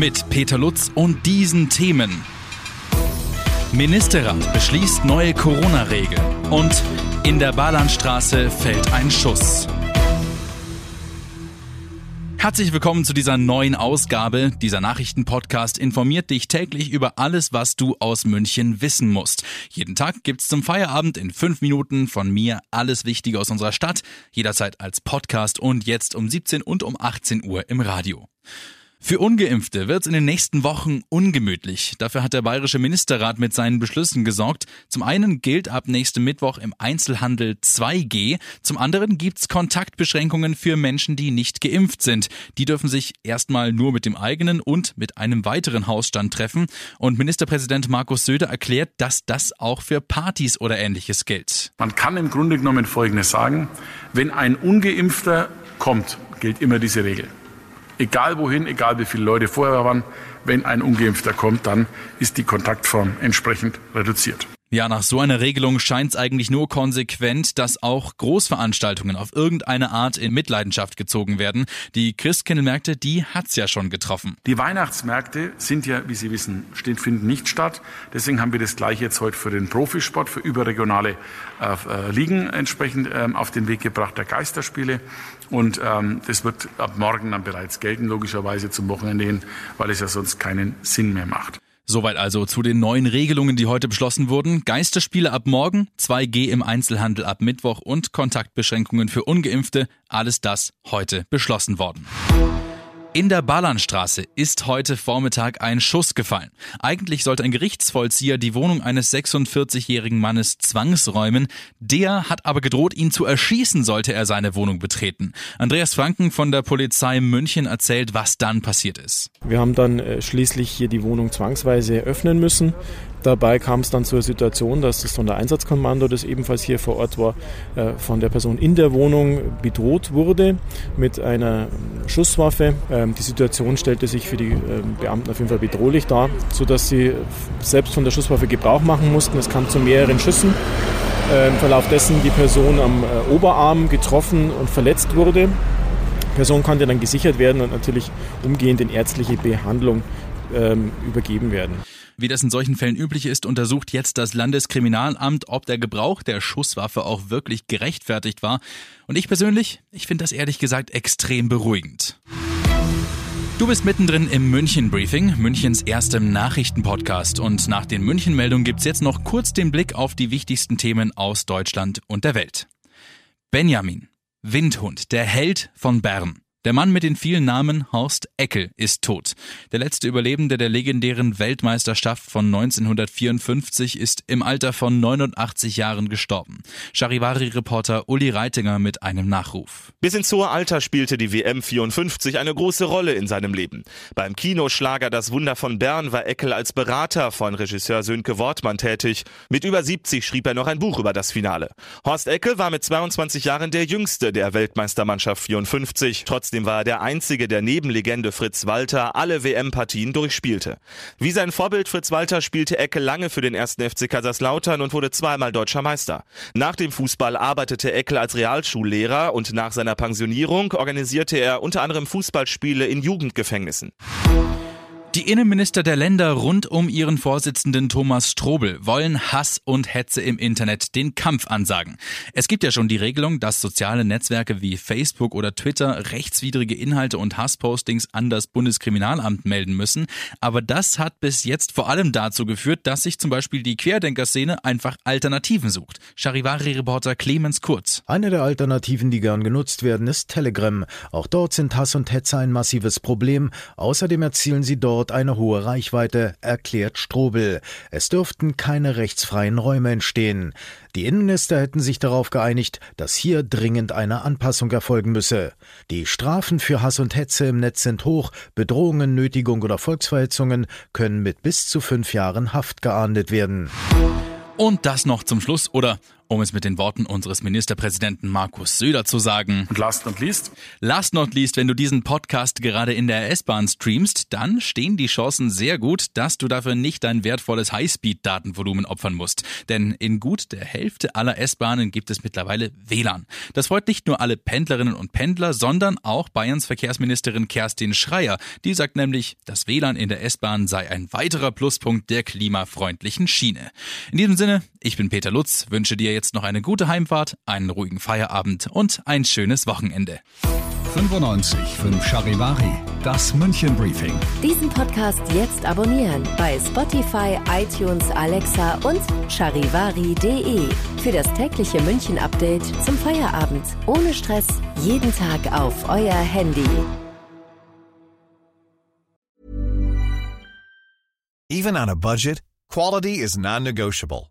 Mit Peter Lutz und diesen Themen. Ministerrat beschließt neue Corona-Regeln und in der Bahnlandstraße fällt ein Schuss. Herzlich willkommen zu dieser neuen Ausgabe. Dieser Nachrichtenpodcast informiert dich täglich über alles, was du aus München wissen musst. Jeden Tag gibt's zum Feierabend in fünf Minuten von mir alles Wichtige aus unserer Stadt, jederzeit als Podcast und jetzt um 17 und um 18 Uhr im Radio. Für Ungeimpfte wird es in den nächsten Wochen ungemütlich. Dafür hat der Bayerische Ministerrat mit seinen Beschlüssen gesorgt. Zum einen gilt ab nächstem Mittwoch im Einzelhandel 2G. Zum anderen gibt's Kontaktbeschränkungen für Menschen, die nicht geimpft sind. Die dürfen sich erstmal nur mit dem eigenen und mit einem weiteren Hausstand treffen. Und Ministerpräsident Markus Söder erklärt, dass das auch für Partys oder ähnliches gilt. Man kann im Grunde genommen Folgendes sagen. Wenn ein Ungeimpfter kommt, gilt immer diese Regel egal wohin, egal wie viele Leute vorher waren, wenn ein Ungeimpfter kommt, dann ist die Kontaktform entsprechend reduziert. Ja, nach so einer Regelung scheint es eigentlich nur konsequent, dass auch Großveranstaltungen auf irgendeine Art in Mitleidenschaft gezogen werden. Die Christkindlmärkte, die hat's ja schon getroffen. Die Weihnachtsmärkte sind ja, wie Sie wissen, finden nicht statt. Deswegen haben wir das gleiche jetzt heute für den Profisport, für überregionale äh, äh, Ligen entsprechend ähm, auf den Weg gebracht, der Geisterspiele. Und ähm, das wird ab morgen dann bereits gelten, logischerweise zum Wochenende hin, weil es ja sonst keinen Sinn mehr macht. Soweit also zu den neuen Regelungen, die heute beschlossen wurden. Geisterspiele ab morgen, 2G im Einzelhandel ab Mittwoch und Kontaktbeschränkungen für ungeimpfte. Alles das heute beschlossen worden. In der Ballernstraße ist heute Vormittag ein Schuss gefallen. Eigentlich sollte ein Gerichtsvollzieher die Wohnung eines 46-jährigen Mannes zwangsräumen. Der hat aber gedroht, ihn zu erschießen, sollte er seine Wohnung betreten. Andreas Franken von der Polizei München erzählt, was dann passiert ist. Wir haben dann äh, schließlich hier die Wohnung zwangsweise öffnen müssen. Dabei kam es dann zur Situation, dass das Sondereinsatzkommando, das ebenfalls hier vor Ort war, äh, von der Person in der Wohnung bedroht wurde mit einer Schusswaffe. Ähm, die Situation stellte sich für die ähm, Beamten auf jeden Fall bedrohlich dar, sodass sie selbst von der Schusswaffe Gebrauch machen mussten. Es kam zu mehreren Schüssen. Äh, Im Verlauf dessen die Person am äh, Oberarm getroffen und verletzt wurde. Die Person konnte dann gesichert werden und natürlich umgehend in ärztliche Behandlung ähm, übergeben werden. Wie das in solchen Fällen üblich ist, untersucht jetzt das Landeskriminalamt, ob der Gebrauch der Schusswaffe auch wirklich gerechtfertigt war. Und ich persönlich, ich finde das ehrlich gesagt extrem beruhigend. Du bist mittendrin im München Briefing, Münchens erstem Nachrichtenpodcast. Und nach den München-Meldungen gibt's jetzt noch kurz den Blick auf die wichtigsten Themen aus Deutschland und der Welt. Benjamin, Windhund, der Held von Bern. Der Mann mit den vielen Namen Horst Eckel ist tot. Der letzte Überlebende der legendären Weltmeisterschaft von 1954 ist im Alter von 89 Jahren gestorben. Charivari-Reporter Uli Reitinger mit einem Nachruf. Bis ins hohe Alter spielte die WM 54 eine große Rolle in seinem Leben. Beim Kinoschlager Das Wunder von Bern war Eckel als Berater von Regisseur Sönke Wortmann tätig. Mit über 70 schrieb er noch ein Buch über das Finale. Horst Eckel war mit 22 Jahren der jüngste der Weltmeistermannschaft 54. Trotz Trotzdem war er der Einzige, der neben Legende Fritz Walter alle WM-Partien durchspielte. Wie sein Vorbild Fritz Walter spielte Ecke lange für den ersten FC Kaiserslautern und wurde zweimal deutscher Meister. Nach dem Fußball arbeitete Eckel als Realschullehrer und nach seiner Pensionierung organisierte er unter anderem Fußballspiele in Jugendgefängnissen. Die Innenminister der Länder rund um ihren Vorsitzenden Thomas Strobel wollen Hass und Hetze im Internet den Kampf ansagen. Es gibt ja schon die Regelung, dass soziale Netzwerke wie Facebook oder Twitter rechtswidrige Inhalte und Hasspostings an das Bundeskriminalamt melden müssen. Aber das hat bis jetzt vor allem dazu geführt, dass sich zum Beispiel die Querdenkerszene einfach Alternativen sucht. Charivari-Reporter Clemens Kurz. Eine der Alternativen, die gern genutzt werden, ist Telegram. Auch dort sind Hass und Hetze ein massives Problem. Außerdem erzielen sie dort dort eine hohe Reichweite, erklärt Strobel. Es dürften keine rechtsfreien Räume entstehen. Die Innenminister hätten sich darauf geeinigt, dass hier dringend eine Anpassung erfolgen müsse. Die Strafen für Hass und Hetze im Netz sind hoch, Bedrohungen, Nötigung oder Volksverhetzungen können mit bis zu fünf Jahren Haft geahndet werden. Und das noch zum Schluss oder um es mit den Worten unseres Ministerpräsidenten Markus Söder zu sagen. Und last not least? Last not least, wenn du diesen Podcast gerade in der S-Bahn streamst, dann stehen die Chancen sehr gut, dass du dafür nicht dein wertvolles Highspeed-Datenvolumen opfern musst. Denn in gut der Hälfte aller S-Bahnen gibt es mittlerweile WLAN. Das freut nicht nur alle Pendlerinnen und Pendler, sondern auch Bayerns Verkehrsministerin Kerstin Schreier. Die sagt nämlich, das WLAN in der S-Bahn sei ein weiterer Pluspunkt der klimafreundlichen Schiene. In diesem Sinne, ich bin Peter Lutz, wünsche dir jetzt jetzt noch eine gute Heimfahrt, einen ruhigen Feierabend und ein schönes Wochenende. 95 5 Charivari, das München Briefing. Diesen Podcast jetzt abonnieren bei Spotify, iTunes, Alexa und charivari.de. Für das tägliche München Update zum Feierabend. Ohne Stress, jeden Tag auf euer Handy. Even on a budget, quality is non-negotiable.